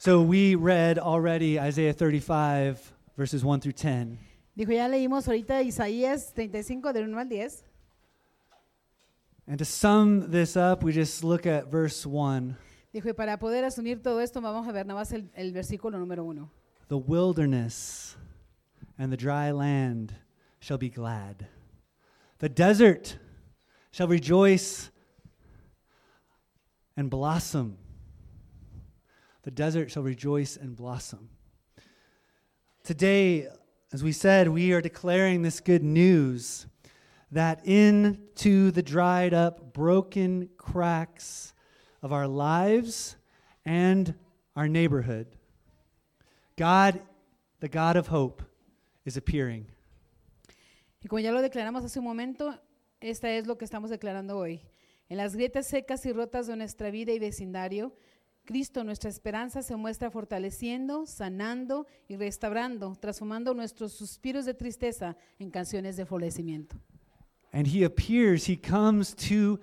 So we read already Isaiah 35, verses 1 through 10. Dijo, ya leímos ahorita Isaías 35 del 1 al 10. And to sum this up, we just look at verse 1. Dijo, y para poder asumir todo esto, vamos a ver nada más el, el versículo número 1. The wilderness and the dry land shall be glad. The desert shall rejoice and blossom. The desert shall rejoice and blossom. Today, as we said, we are declaring this good news that into the dried up, broken cracks of our lives and our neighborhood, God, the God of hope, is appearing. Y como ya lo declaramos hace un momento, esta es lo que estamos declarando hoy. En las grietas secas y rotas de nuestra vida y vecindario, Cristo, nuestra esperanza, se muestra fortaleciendo, sanando y restaurando, transformando nuestros suspiros de tristeza en canciones de florecimiento. And he appears, he comes to,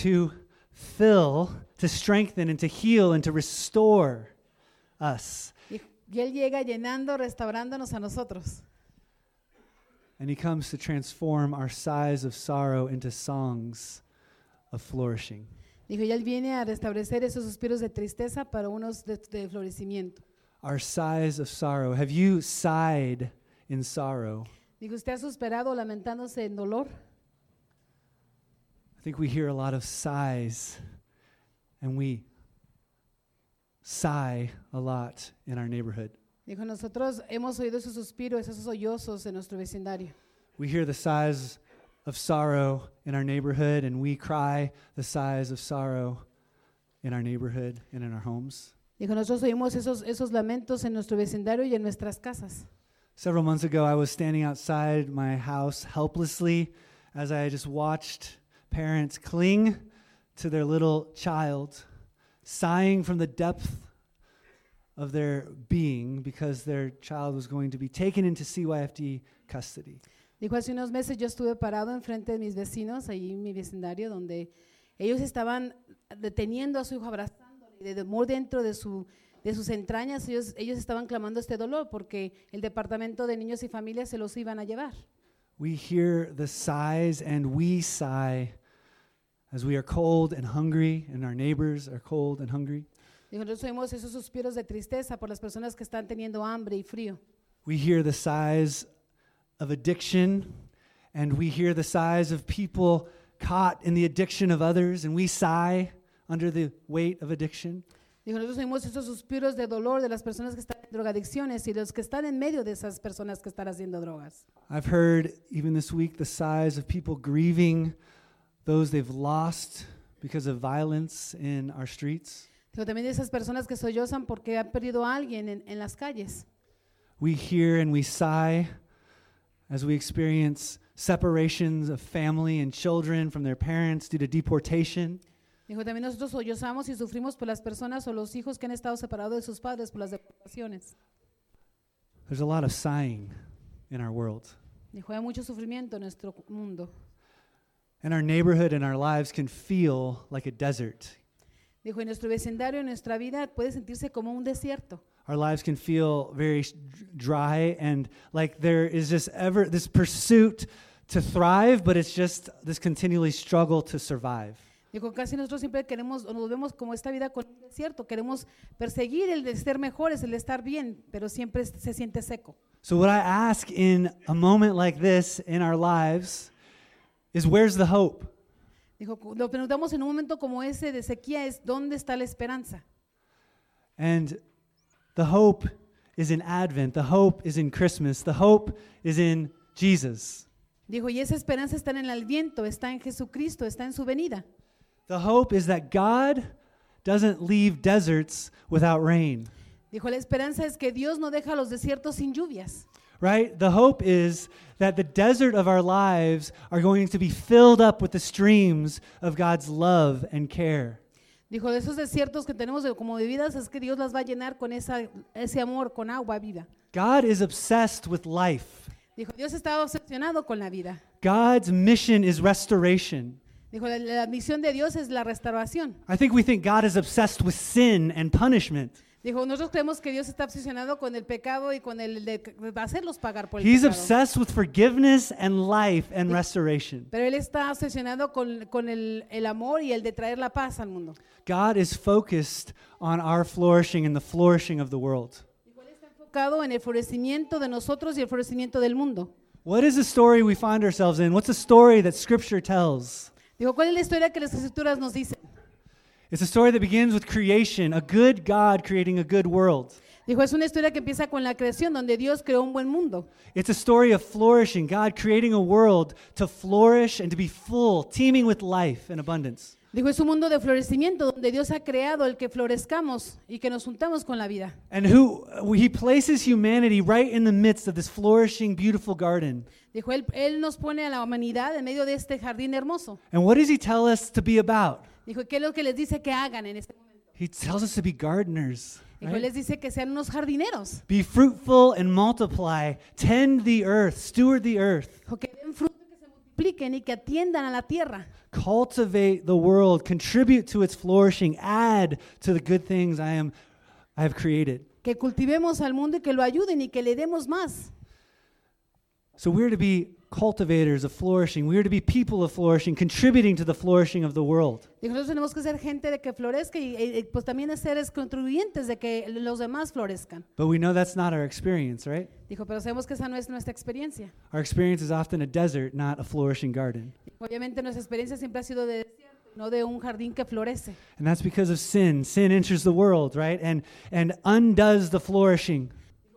to fill, to strengthen, and to heal, and to restore us. Y, y Él llega llenando, restaurándonos a nosotros. And he comes to transform our sighs of sorrow into songs of flourishing. Dijo, y Él viene a restablecer esos suspiros de tristeza para unos de, de florecimiento. Our sighs of sorrow. Have you sighed in sorrow? Dijo, ¿usted ha suspirado lamentándose en dolor? I think we hear a lot of sighs, and we sigh a lot in our neighborhood. Dijo, nosotros hemos oído esos suspiros, esos sollozos en nuestro vecindario. We hear the sighs of sorrow in our neighborhood, and we cry the sighs of sorrow in our neighborhood and in our homes. Dijo, nosotros oímos esos, esos lamentos en nuestro vecindario y en nuestras casas. Several months ago, I was standing outside my house helplessly as I just watched parents cling to their little child, sighing from the depth of their being because their child was going to be taken into CYFD custody. Dijo, hace unos meses yo estuve parado enfrente de mis vecinos, ahí en mi vecindario, donde ellos estaban deteniendo a su hijo, abrazándole, y de muy dentro de, su, de sus entrañas, ellos, ellos estaban clamando este dolor porque el departamento de niños y familias se los iban a llevar. We hear the sighs and we sigh as we are cold and hungry, and our neighbors are cold and hungry. Nosotros oímos esos suspiros de tristeza por las personas que están teniendo hambre y frío. We hear the sighs of addiction, and we hear the sighs of people caught in the addiction of others, and we sigh under the weight of addiction. Dijo, nosotros oímos esos suspiros de dolor de las personas que están en drogadicciones y de los que están en medio de esas personas que están haciendo drogas. I've heard even this week the sighs of people grieving those they've lost because of violence in our streets. Dijo, también de esas personas que sollozan porque han perdido a alguien en, en las calles. We hear and we sigh as we experience separations of family and children from their parents due to deportation. Dijo, también nosotros sollozamos y sufrimos por las personas o los hijos que han estado separados de sus padres por las deportaciones. There's a lot of sighing in our world. Dijo, hay mucho sufrimiento en nuestro mundo. And our neighborhood and our lives can feel like a desert. Dijo, en nuestro vecindario, en nuestra vida puede sentirse como un desierto. Our lives can feel very dry and like there is this ever this pursuit to thrive, but it's just this continually struggle to survive. Dijo, casi nosotros siempre queremos, nos vemos como esta vida con un desierto, queremos perseguir el de ser mejores, el de estar bien, pero siempre se siente seco. So, what I ask in a moment like this in our lives is where's the hope? Dijo, lo preguntamos en un momento como ese de sequía es, ¿dónde está la esperanza? And the hope is in Advent, the hope is in Christmas, the hope is in Jesus. Dijo, y esa esperanza está en el Adviento, está en Jesucristo, está en su venida. The hope is that God doesn't leave deserts without rain. Dijo, la esperanza es que Dios no deja los desiertos sin lluvias. right? The hope is that the desert of our lives are going to be filled up with the streams of God's love and care. Dijo, de esos desiertos que tenemos como de vidas es que Dios las va a llenar con esa, ese amor, con agua viva. God is obsessed with life. Dijo, Dios estaba obsesionado con la vida. God's mission is restoration. Dijo, la, la misión de Dios es la restauración. I think we think God is obsessed with sin and punishment. Dijo, nosotros creemos que Dios está obsesionado con el pecado y con el de hacerlos pagar por el He's pecado. obsessed with forgiveness and life and restoration. Pero Él está obsesionado con, con el, el amor y el de traer la paz al mundo. God is focused on our flourishing and the flourishing of the world. En el florecimiento de nosotros y el florecimiento del mundo. What is the story we find ourselves in? What's the story that Scripture tells? Dijo, ¿cuál es la historia que las escrituras nos dicen? It's a story that begins with creation, a good God creating a good world. Dijo, es una historia que empieza con la creación, donde Dios creó un buen mundo. It's a story of flourishing, God creating a world to flourish and to be full, teeming with life and abundance. Dijo, es un mundo de florecimiento, donde Dios ha creado el que florezcamos y que nos juntamos con la vida. And who uh, he places humanity right in the midst of this flourishing, beautiful garden. Dijo, él, él nos pone a la humanidad en medio de este jardín hermoso. And what does he tell us to be about? Dijo, ¿qué es lo que les dice que hagan en este momento? He tells us to be gardeners. Dijo, right? les dice que sean unos jardineros. Be fruitful and multiply, tend the earth, steward the earth, Dijo, que den fruto, que se multipliquen y que atiendan a la tierra. cultivate the world, contribute to its flourishing, add to the good things I am I have created. Que cultivemos al mundo y que lo ayuden y que le demos más. So we're to be cultivators of flourishing. We're to be people of flourishing, contributing to the flourishing of the world. Nosotros tenemos que ser gente de que florezca y, y- y, pues también seres contribuyentes de que los demás florezcan. But we know that's not our experience, right? Dijo, pero sabemos que esa no es nuestra experiencia. Our experience is often a desert, not a flourishing garden. Obviamente nuestra experiencia siempre ha sido de no de un jardín que florece. And that's because of sin. Sin enters the world, right? And and undoes the flourishing.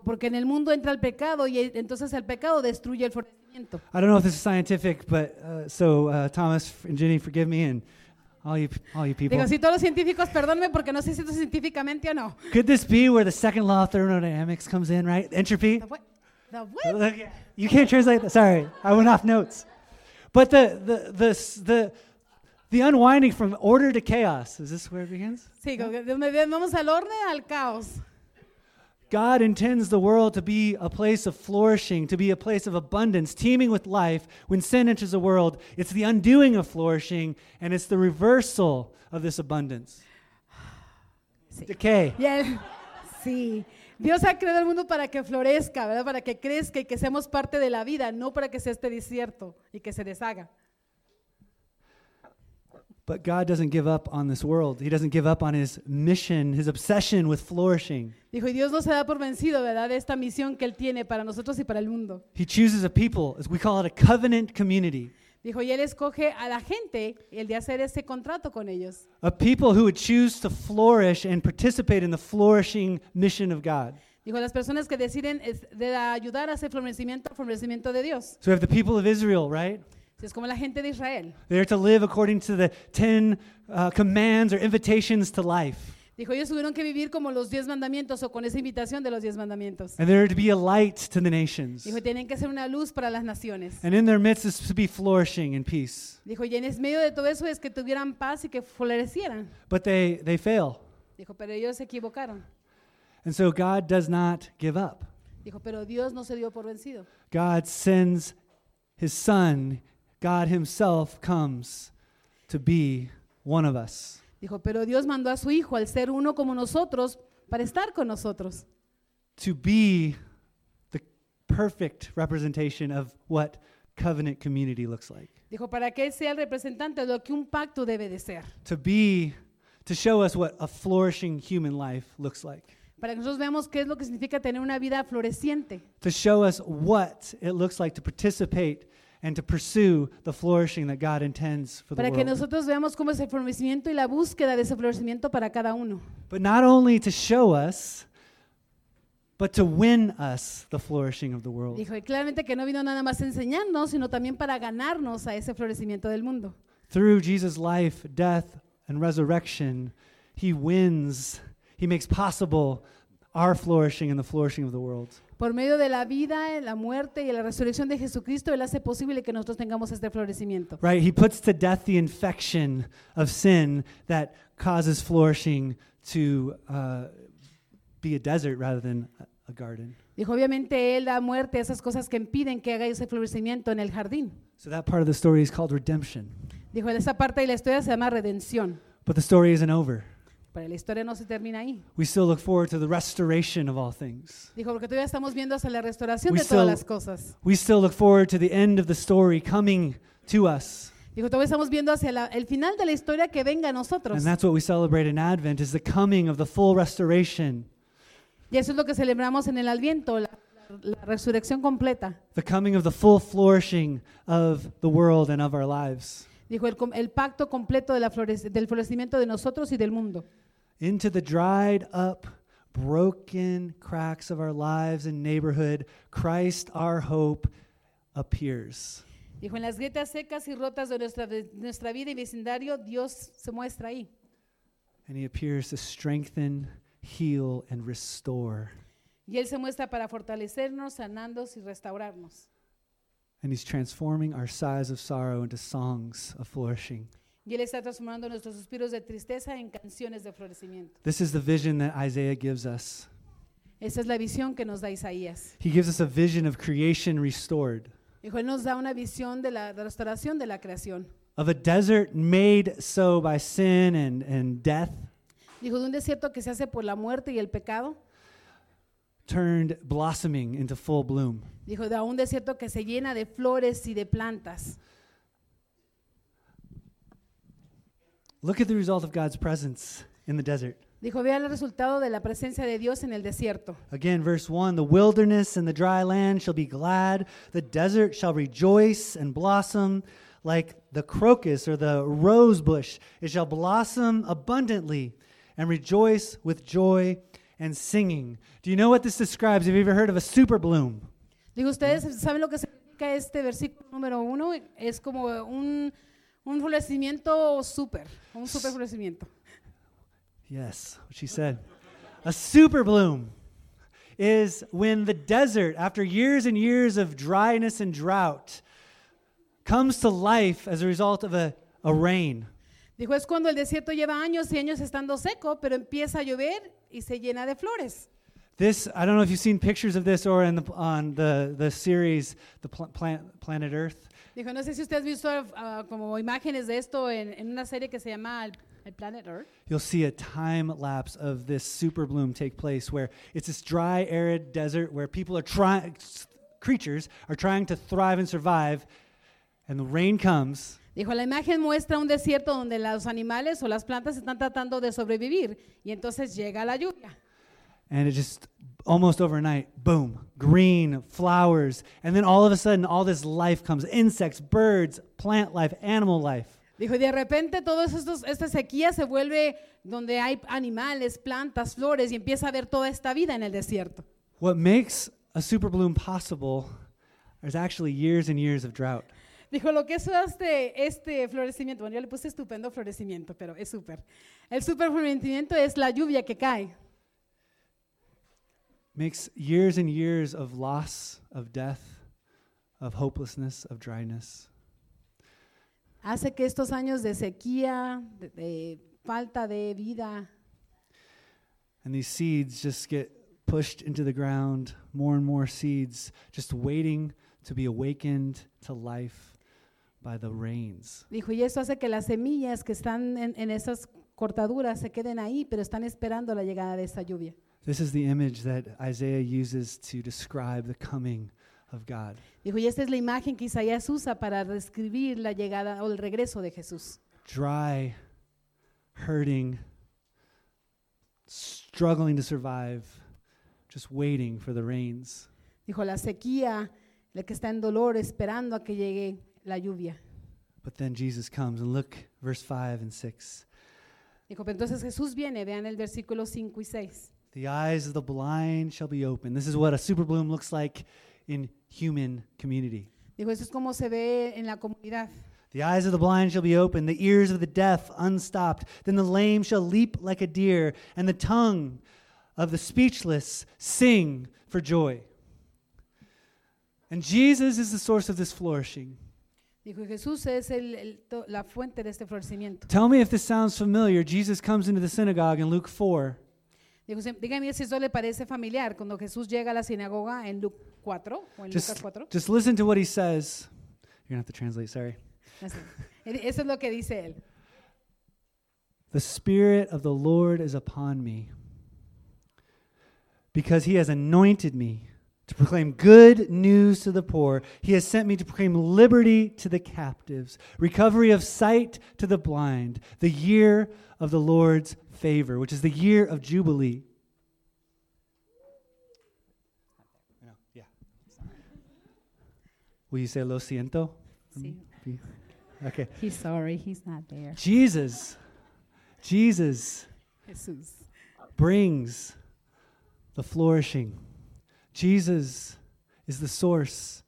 Porque en el mundo entra el pecado y entonces el pecado destruye el florecimiento. I don't know if this is scientific, but uh, so uh, Thomas and Jenny, forgive me, and all you all you people. Digo, sí, todos los científicos, perdónenme porque no sé si esto es científicamente o no. Could this be where the second law of thermodynamics comes in, right? Entropy. The what? The what? You can't translate that. Sorry, I went off notes. But the the the the the unwinding from order to chaos. Is this where it begins? Sí, vamos al orden al caos. God intends the world to be a place of flourishing, to be a place of abundance, teeming with life. When sin enters the world, it's the undoing of flourishing, and it's the reversal of this abundance. Sí. Decay. Y él- sí. Dios ha creado el mundo para que florezca, ¿verdad? Para que crezca y que seamos parte de la vida, no para que sea este desierto y que se deshaga. But God doesn't give up on this world. He doesn't give up on his mission, his obsession with flourishing. Dijo, y Dios no se da por vencido, ¿verdad? De esta misión que Él tiene para nosotros y para el mundo. He chooses a people, as we call it a covenant community, Dijo, y Él escoge a la gente el de hacer ese contrato con ellos. a people who would choose to flourish and participate in the flourishing mission of God. Dijo, las personas que deciden es- de ayudar a ese florecimiento, florecimiento de Dios. So we have the people of Israel, right? Es como la gente de Israel. They're to live according to the 10 uh, commands or invitations to life. Dijo, ellos tuvieron que vivir como los diez mandamientos o con esa invitación de los diez mandamientos. And they're to be a light to the nations. Dijo, tienen que ser una luz para las naciones. And in their midst is to be flourishing and peace. Dijo, y en medio de todo eso es que tuvieran paz y que florecieran. But they, they fail. Dijo, pero ellos se equivocaron. And so God does not give up. Dijo, pero Dios no se dio por vencido. God sends his son. God himself comes to be one of us. Dijo, pero Dios mandó a su Hijo al ser uno como nosotros para estar con nosotros. to be the perfect representation of what covenant community looks like. Dijo, para que Él sea el representante de lo que un pacto debe de ser. To be, to show us what a flourishing human life looks like. Para que nosotros veamos qué es lo que significa tener una vida floreciente. To show us what it looks like to participate and to pursue the flourishing that God intends for the Para que world. nosotros veamos cómo es el florecimiento y la búsqueda de ese florecimiento para cada uno. But not only to show us, but to win us the flourishing of the world. Dijo, y claramente que no vino nada más a enseñarnos, sino también para ganarnos a ese florecimiento del mundo. Through Jesus' life, death, and resurrection, he wins, he makes possible our flourishing and the flourishing of the world. Por medio de la vida, la muerte y la resurrección de Jesucristo, Él hace posible que nosotros tengamos este florecimiento. Right? He puts to death the infection of sin that causes flourishing to uh, be a desert rather than a- garden. Dijo, obviamente Él da muerte a esas cosas que impiden que haga ese florecimiento en el jardín. So that part of the story is called redemption. Dijo, esa parte de la historia se llama redención. But the story isn't over. Pero la historia no se termina ahí. We still look forward to the restoration of all things. Dijo, porque todavía estamos viendo hacia la restauración We de todas still- las cosas. We still look forward to the end of the story coming to us. Dijo, todavía estamos viendo hacia la- el final de la historia que venga a nosotros. And that's what we celebrate in Advent is the coming of the full restoration, Y eso es lo que celebramos en el Adviento, la, la resurrección completa. the coming of the full flourishing of the world and of our lives. Dijo, el, com- el pacto completo de la florec- del florecimiento de nosotros y del mundo. Into the dried up, broken cracks of our lives and neighborhood, Christ our hope appears. Dijo, en las grietas secas y rotas de nuestra, de nuestra vida y vecindario, Dios se muestra ahí. And he appears to strengthen, heal, and restore. Y Él se muestra para fortalecernos, sanarnos y restaurarnos. And he's transforming our sighs of sorrow into songs of flourishing. Y Él está transformando nuestros suspiros de tristeza en canciones de florecimiento. This is the vision that Isaiah gives us. Esa es la visión que nos da Isaías. He gives us a vision of creation restored, Dijo, Él nos da una visión de la restauración de la creación. of a desert made so by sin and, and death, Dijo, de un desierto que se hace por la muerte y el pecado. turned blossoming into full bloom. Dijo, de un desierto que se llena de flores y de plantas. Look at the result of God's presence in the desert. Dijo, vea el resultado de la presencia de Dios en el desierto. Again, verse 1 The wilderness and the dry land shall be glad, the desert shall rejoice and blossom like the crocus or the rose bush. It shall blossom abundantly and rejoice with joy and singing. Do you know what this describes? Have you ever heard of a super bloom? Digo, ¿ustedes saben lo que significa este versículo número uno? Es como un, un florecimiento súper, un súper florecimiento. Yes, what she said. A super bloom is when the desert, after years and years of dryness and drought, comes to life as a result of a, a rain. Dijo, es cuando el desierto lleva años y años estando seco, pero empieza a llover y se llena de flores. This, I don't know if you've seen pictures of this or in the, on the, the series, The Pl- Plant, Planet Earth. Dijo, no sé si usted ha visto ah, como imágenes de esto en, en una serie que se llama El, El Planet Earth. You'll see a time lapse of this super bloom take place where it's this dry, arid desert where people are trying, creatures are trying to thrive and survive, and the rain comes. Dijo, la imagen muestra un desierto donde los animales o las plantas están tratando de sobrevivir y entonces llega la lluvia. and it just almost overnight boom green flowers and then all of a sudden all this life comes insects birds plant life animal life Dijo, y de repente todas esta sequía se vuelve donde hay animales, plantas, flores y empieza a ver toda esta vida en el desierto. what makes a super bloom possible is actually years and years of drought Dijo, lo que eso hace este florecimiento, bueno, yo le puse estupendo florecimiento, pero es súper. El súper florecimiento es la lluvia que cae. Makes years and years of loss of death of hopelessness of dryness Hace que estos años de sequía, de, de falta de vida, and these seeds just get pushed into the ground more and more seeds just waiting to be awakened to life by the rains dijo, y eso hace que las semillas que están en, en esas cortaduras se queden ahí, pero están esperando la llegada de esa lluvia. This is the image that Isaiah uses to describe the coming of God. Dijo, y esta es la imagen que Isaías usa para describir la llegada o el regreso de Jesús. Dry, hurting, struggling to survive, just waiting for the rains. Dijo, la sequía, la que está en dolor, esperando a que llegue la lluvia. But then Jesus comes, and look, verse 5 and 6. Dijo, pero entonces Jesús viene, vean el versículo 5 y 6. The eyes of the blind shall be opened. This is what a super bloom looks like in human community. Dijo, eso es como se ve en la comunidad. The eyes of the blind shall be opened, the ears of the deaf unstopped. Then the lame shall leap like a deer, and the tongue of the speechless sing for joy. And Jesus is the source of this flourishing. Dijo, Jesús es el- el la fuente de este florecimiento. Tell me if this sounds familiar. Jesus comes into the synagogue in Luke 4, Dijo, "Sí, dígame si esto le parece familiar cuando Jesús llega a la sinagoga en Luc 4 o en Lucas Just, 4. just listen to what he says. You're going to have to translate, sorry. Eso es lo que dice él. The Spirit of the Lord is upon me, because he has anointed me to proclaim good news to the poor. He has sent me to proclaim liberty to the captives, recovery of sight to the blind, the year of the Lord's favor, which is the year of Jubilee. Yeah. Will you say lo siento? Sí. Mm-hmm. Okay. He's sorry, he's not there. Jesus, Jesus Jesús. brings the flourishing. Jesus is the source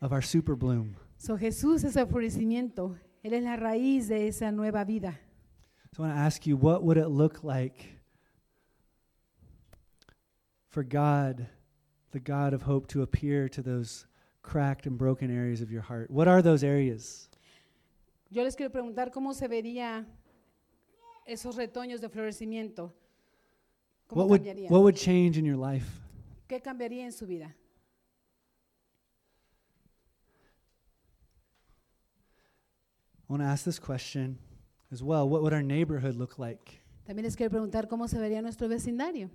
of our super bloom. So Jesús es el florecimiento. Él es la raíz de esa nueva vida. So I want to ask you, what would it look like for God, the God of hope, to appear to those cracked and broken areas of your heart? What are those areas? Yo les quiero preguntar cómo se vería esos retoños de florecimiento. ¿Cómo What would, cambiaría? what would change in your life? ¿Qué cambiaría en su vida? I want to ask this question as well. What would our neighborhood look like? También les quiero preguntar cómo se vería nuestro vecindario.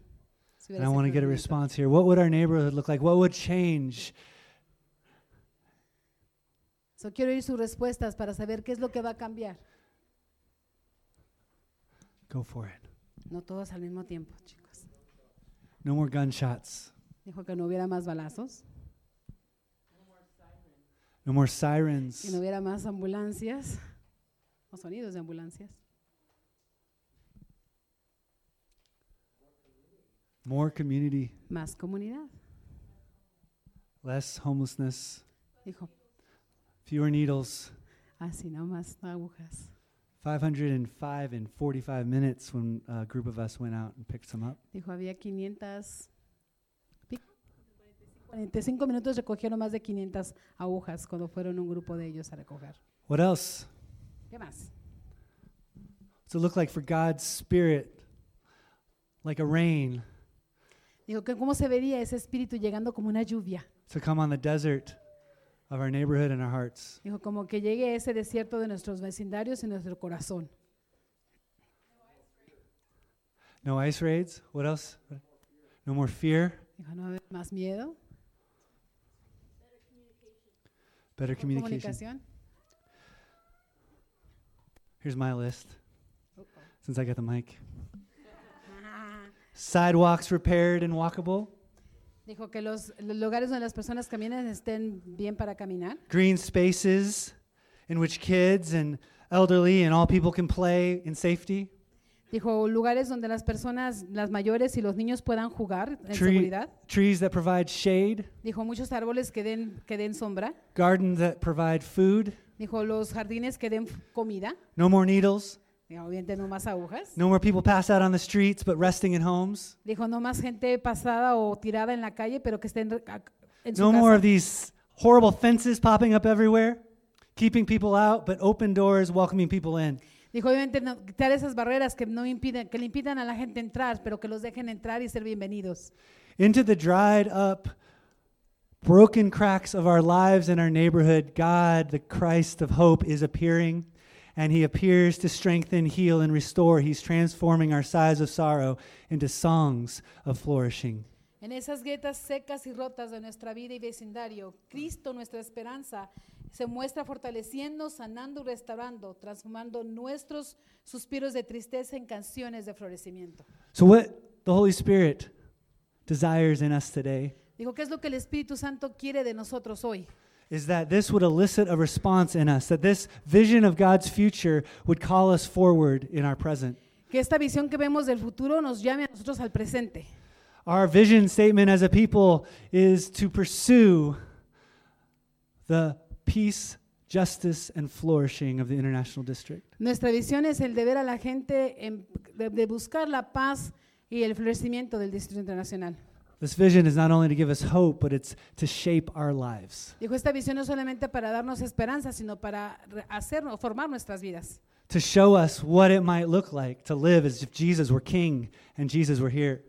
si And I want to get a response here. What would our neighborhood look like? What would change? So, quiero oír sus respuestas para saber qué es lo que va a cambiar. Go for it. No todos al mismo tiempo, chicos. No more gunshots. Dijo que no hubiera más balazos, No more que sirens. no hubiera más ambulancias o sonidos de ambulancias. More community. Más comunidad. Less homelessness. Dijo, Fewer needles. así no más agujas. 505 in 45 minutes when a group of us went out and picked some up. Dijo, había 500, pi- 45 minutos recogieron más de 500 agujas cuando fueron un grupo de ellos a recoger. What else? ¿Qué más? What's it look like for God's Spirit? Like a rain Dijo que cómo se vería ese espíritu llegando como una lluvia. to come on the desert of our neighborhood and our hearts. Dijo como que llegue a ese desierto de nuestros vecindarios y nuestro corazón. No ice raids. What else? No more fear. Dijo, no haber más miedo. Better communication. comunicación. Here's my list since I got the mic. Sidewalks repaired and walkable. Dijo que los, los lugares donde las personas caminen estén bien para caminar. Green spaces in which kids and elderly and all people can play in safety. Dijo lugares donde las personas, las mayores y los niños puedan jugar en Tree- seguridad. Trees that provide shade. Dijo muchos árboles que den, que den sombra. Gardens that provide food. Dijo los jardines que den comida. No more needles. Dijo, obviamente no más agujas. No more people pass out on the streets but resting in homes. Dijo no más gente pasada o tirada en la calle, pero que estén re- en su No more casa. of these horrible fences popping up everywhere, keeping people out but open doors welcoming people in. Dijo obviamente no, quitar esas barreras que no impiden, que le impidan a la gente entrar, pero que los dejen entrar y ser bienvenidos. Into the dried up, broken cracks of our lives and our neighborhood, God, the Christ of hope, is appearing. And he appears to strengthen, heal, and restore. He's transforming our sighs of sorrow into songs of flourishing. En esas grietas secas y rotas de nuestra vida y vecindario, Cristo, nuestra esperanza, se muestra fortaleciendo, sanando restaurando, transformando nuestros suspiros de tristeza en canciones de florecimiento. So, what the Holy Spirit desires in us today Digo, ¿qué es lo que el Espíritu Santo quiere de nosotros hoy? is that this would elicit a response in us, that this vision of God's future would call us forward in our present. Que esta visión que vemos del futuro nos llame a nosotros al presente. Our vision statement as a people is to pursue the peace, justice, and flourishing of the International District. Nuestra visión es el de ver a la gente, en- de, de buscar la paz y el florecimiento del Distrito Internacional. This vision is not only to give us hope, but it's to shape our lives, Dijo, esta visión no solamente para darnos esperanza, sino para re- hacer o formar nuestras vidas. to show us what it might look like to live as if Jesus were king and Jesus were here.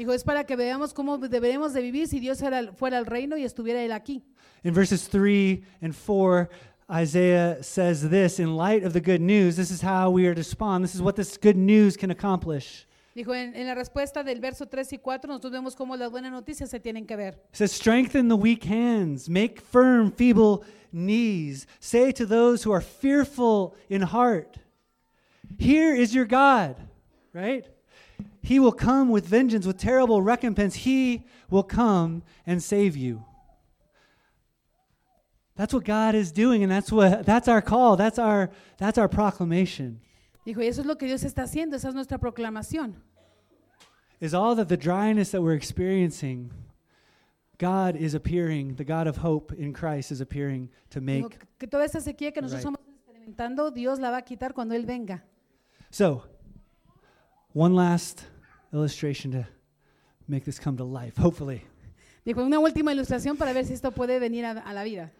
Dijo, es para que veamos cómo deberemos de vivir si Dios era- fuera el reino y estuviera Él aquí. In verses 3 and 4, Isaiah says this in light of the good news, this is how we are to respond. This is what this good news can accomplish. Dijo, en, en la respuesta del verso 3 y 4, nosotros vemos cómo las buenas noticias se tienen que ver. Says, Strengthen the weak hands, make firm feeble knees. Say to those who are fearful in heart, Here is your God, right? He will come with vengeance, with terrible recompense. He will come and save you. That's what God is doing, and that's what that's our call. That's our that's our proclamation. Dijo, eso es lo que Dios está haciendo, esa es nuestra proclamación. Is all that the dryness that we're experiencing, God is appearing, the God of hope in Christ is appearing to Dijo make que toda esta sequía que nosotros Right. estamos experimentando, Dios la va a quitar cuando Él venga. So, one last illustration to make this come to life, hopefully. Dijo, una última ilustración para ver si esto puede venir a, a la vida.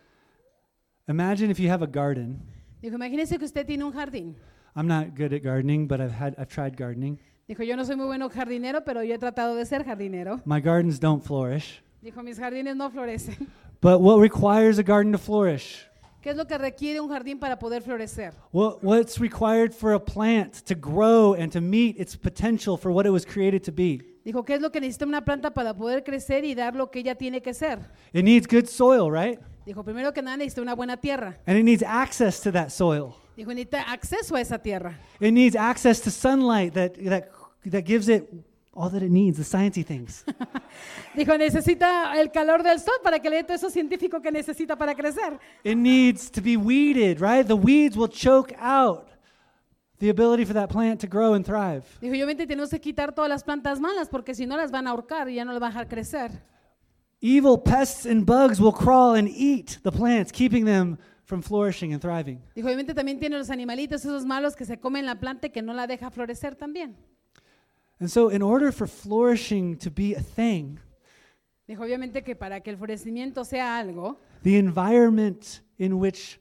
Imagine if you have a garden. Dijo, imagínese que usted tiene un jardín. I'm not good at gardening, but I've had I've tried gardening. Dijo, yo no soy muy bueno jardinero, pero yo he tratado de ser jardinero. My gardens don't flourish. Dijo, mis jardines no florecen. But what requires a garden to flourish? ¿Qué es lo que requiere un jardín para poder florecer? What, what's required for a plant to grow and to meet its potential for what it was created to be? Dijo, ¿qué es lo que necesita una planta para poder crecer y dar lo que ella tiene que ser? It needs good soil, right? Dijo, primero que nada necesita una buena tierra. And it needs access to that soil. Dijo, necesita acceso a esa tierra. It needs access to sunlight that, that, that gives it all that it needs, the sciencey things. Dijo, necesita el calor del sol para que le dé todo eso científico que necesita para crecer. It needs to be weeded, right? The weeds will choke out the ability for that plant to grow and thrive. Dijo, yo obviamente tenemos que quitar todas las plantas malas porque si no las van a ahorcar y ya no las van a dejar crecer. Evil pests and bugs will crawl and eat the plants, keeping them from flourishing and thriving. Dijo, obviamente también tiene los animalitos esos malos que se comen la planta y que no la deja florecer también. And so, in order for flourishing to be a thing, Dijo, obviamente que para que el florecimiento sea algo, the environment in which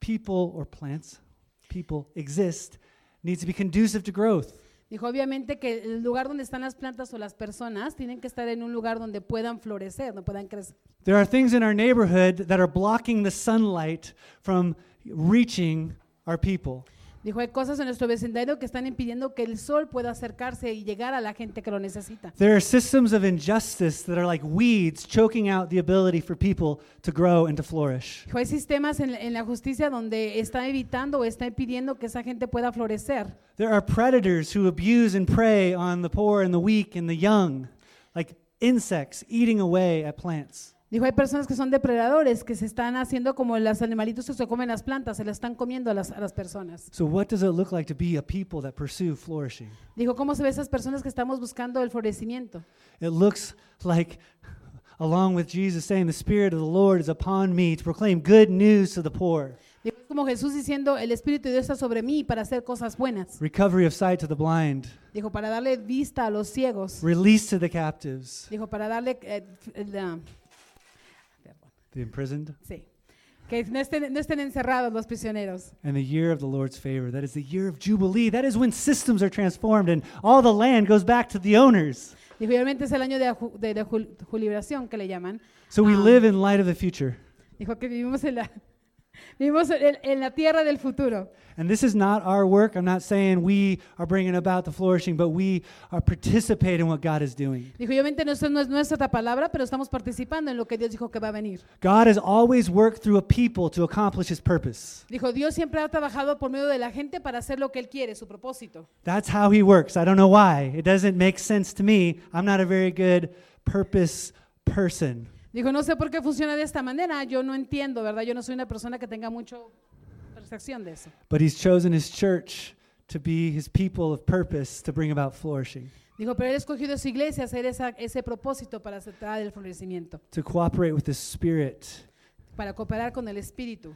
people or plants, people exist, needs to be conducive to growth. dijo, obviamente que el lugar donde están las plantas o las personas tienen que estar en un lugar donde puedan florecer, donde puedan crecer. There are things in our neighborhood that are blocking the sunlight from reaching our people. Dijo, hay cosas en nuestro vecindario que están impidiendo que el sol pueda acercarse y llegar a la gente que lo necesita. There are systems of injustice that are like weeds choking out the ability for people to grow and to flourish. Dijo, hay sistemas en, en la justicia donde está evitando o está impidiendo que esa gente pueda florecer. There are predators who abuse and prey on the poor and the weak and the young, like insects eating away at plants. Dijo, hay personas que son depredadores, que se están haciendo como los animalitos que se comen las plantas, se las están comiendo a las, a las personas. So, what does it look like to be a people that pursue flourishing? Dijo, ¿cómo se ve esas personas que estamos buscando el florecimiento? It looks like, along with Jesus saying, The Spirit of the Lord is upon me to proclaim good news to the poor, Dijo, como Jesús diciendo, el Espíritu de Dios está sobre mí para hacer cosas buenas. recovery of sight to the blind, Dijo, para darle vista a los ciegos. release to the captives, Dijo, para darle... eh, perdón, the imprisoned, sí. Que no estén, no estén encerrados los prisioneros. and the year of the Lord's favor. That is the year of Jubilee. That is when systems are transformed and all the land goes back to the owners. Y obviamente es el año de, aju- de, de jul- que le llaman. So we Ah. live in light of the future. Dijo que vivimos en la, vivimos en, en la tierra del futuro. And this is not our work. I'm not saying we are bringing about the flourishing, but we are participating in what God is doing. Dijo, y obviamente no, no es nuestra palabra, pero estamos participando en lo que Dios dijo que va a venir. God has always worked through a people to accomplish his purpose. Dijo, Dios siempre ha trabajado por medio de la gente para hacer lo que Él quiere, su propósito. That's how he works. I don't know why. It doesn't make sense to me. I'm not a very good purpose person. Dijo, no sé por qué funciona de esta manera, yo no entiendo, ¿verdad? Yo no soy una persona que tenga mucho percepción de eso. But he's chosen his church to be his people of purpose to bring about flourishing, Dijo, pero Él ha escogido su iglesia a hacer esa- ese propósito para aceptar el florecimiento, to cooperate with the spirit para cooperar con el Espíritu.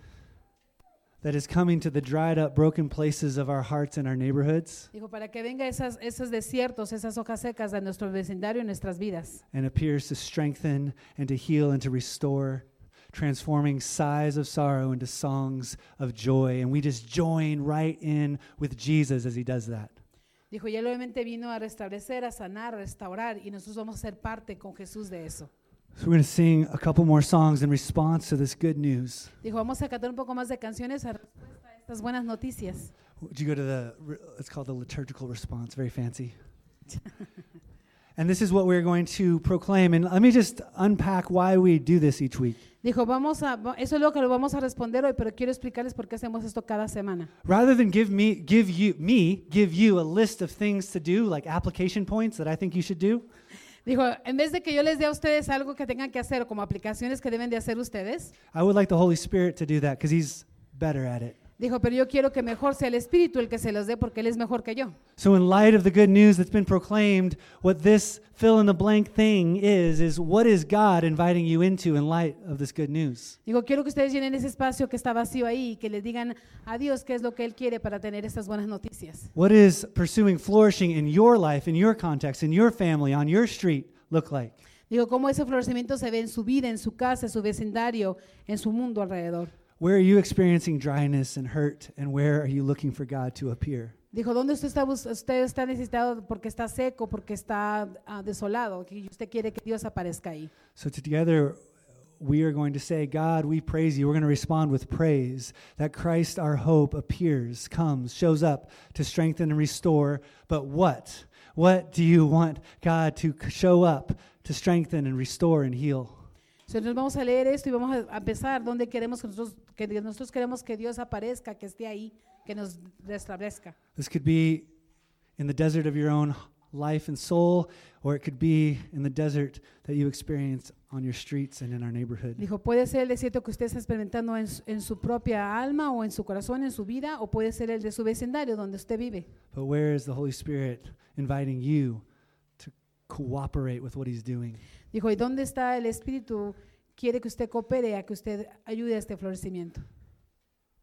That is coming to the dried up, broken places of our hearts and our neighborhoods Dijo, para que venga esas, esos desiertos, esas hojas secas de nuestro vecindario y nuestras vidas. and appears to strengthen and to heal and to restore, transforming sighs of sorrow into songs of joy. And we just join right in with Jesus as he does that. Dijo, y Él obviamente vino a restablecer, a sanar, a restaurar, y nosotros vamos a ser parte con Jesús de eso. So we're going to sing a couple more songs in response to this good news. Dijo, vamos a cantar un poco más de canciones a respuesta a estas buenas noticias. Would you go to the, re- it's called the liturgical response, very fancy. and this is what we're going to proclaim. And let me just unpack why we do this each week. Dijo, vamos a, va- eso es lo que lo vamos a responder hoy, pero quiero explicarles por qué hacemos esto cada semana. Rather than give me, give you, me, give you a list of things to do, like application points that I think you should do, Dijo, en vez de que yo les dé a ustedes algo que tengan que hacer como aplicaciones que deben de hacer ustedes, I would like the Holy Spirit to do that because He's better at it. Dijo, pero yo quiero que mejor sea el Espíritu el que se los dé porque Él es mejor que yo. So, in light of the good news that's been proclaimed, what this fill in the blank thing is, is what is God inviting you into in light of this good news? Digo, quiero que ustedes llenen ese espacio que está vacío ahí y que le digan a Dios qué es lo que Él quiere para tener estas buenas noticias. What is pursuing flourishing in your life, in your context, in your family, on your street look like? Digo, cómo ese florecimiento se ve en su vida, en su casa, en su vecindario, en su mundo alrededor. Where are you experiencing dryness and hurt, and where are you looking for God to appear? Dijo, ¿dónde usted está, usted está necesitado porque está seco, porque está ah, desolado? Que usted quiere que Dios aparezca ahí. So, together, we are going to say, God, we praise you. We're going to respond with praise that Christ, our hope, appears, comes, shows up to strengthen and restore. But what? What do you want God to show up to strengthen and restore and heal? Entonces vamos a leer esto y vamos a empezar donde queremos que nosotros, que nosotros queremos que Dios aparezca, que esté ahí, que nos restablezca. This could be in the desert of your own life and soul, or it could be in the desert that you experience on your streets and in our neighborhood. Dijo, puede ser el desierto que usted está experimentando en, su- en su propia alma o en su corazón, en su vida, o puede ser el de su vecindario donde usted vive. But where is the Holy Spirit inviting you cooperate with what He's doing? Dijo, ¿y dónde está el Espíritu? Quiere que usted coopere a que usted ayude a este florecimiento.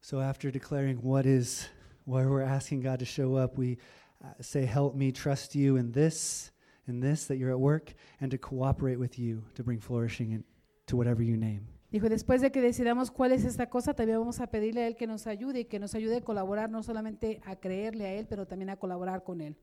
So after declaring what is where we're asking God to show up, we uh, say, "Help me trust you in this, in this that you're at work, and to cooperate with you to bring flourishing in, to whatever you name." Dijo, después de que decidamos cuál es esta cosa, también vamos a pedirle a Él que nos ayude y que nos ayude a colaborar, no solamente a creerle a Él, pero también a colaborar con Él.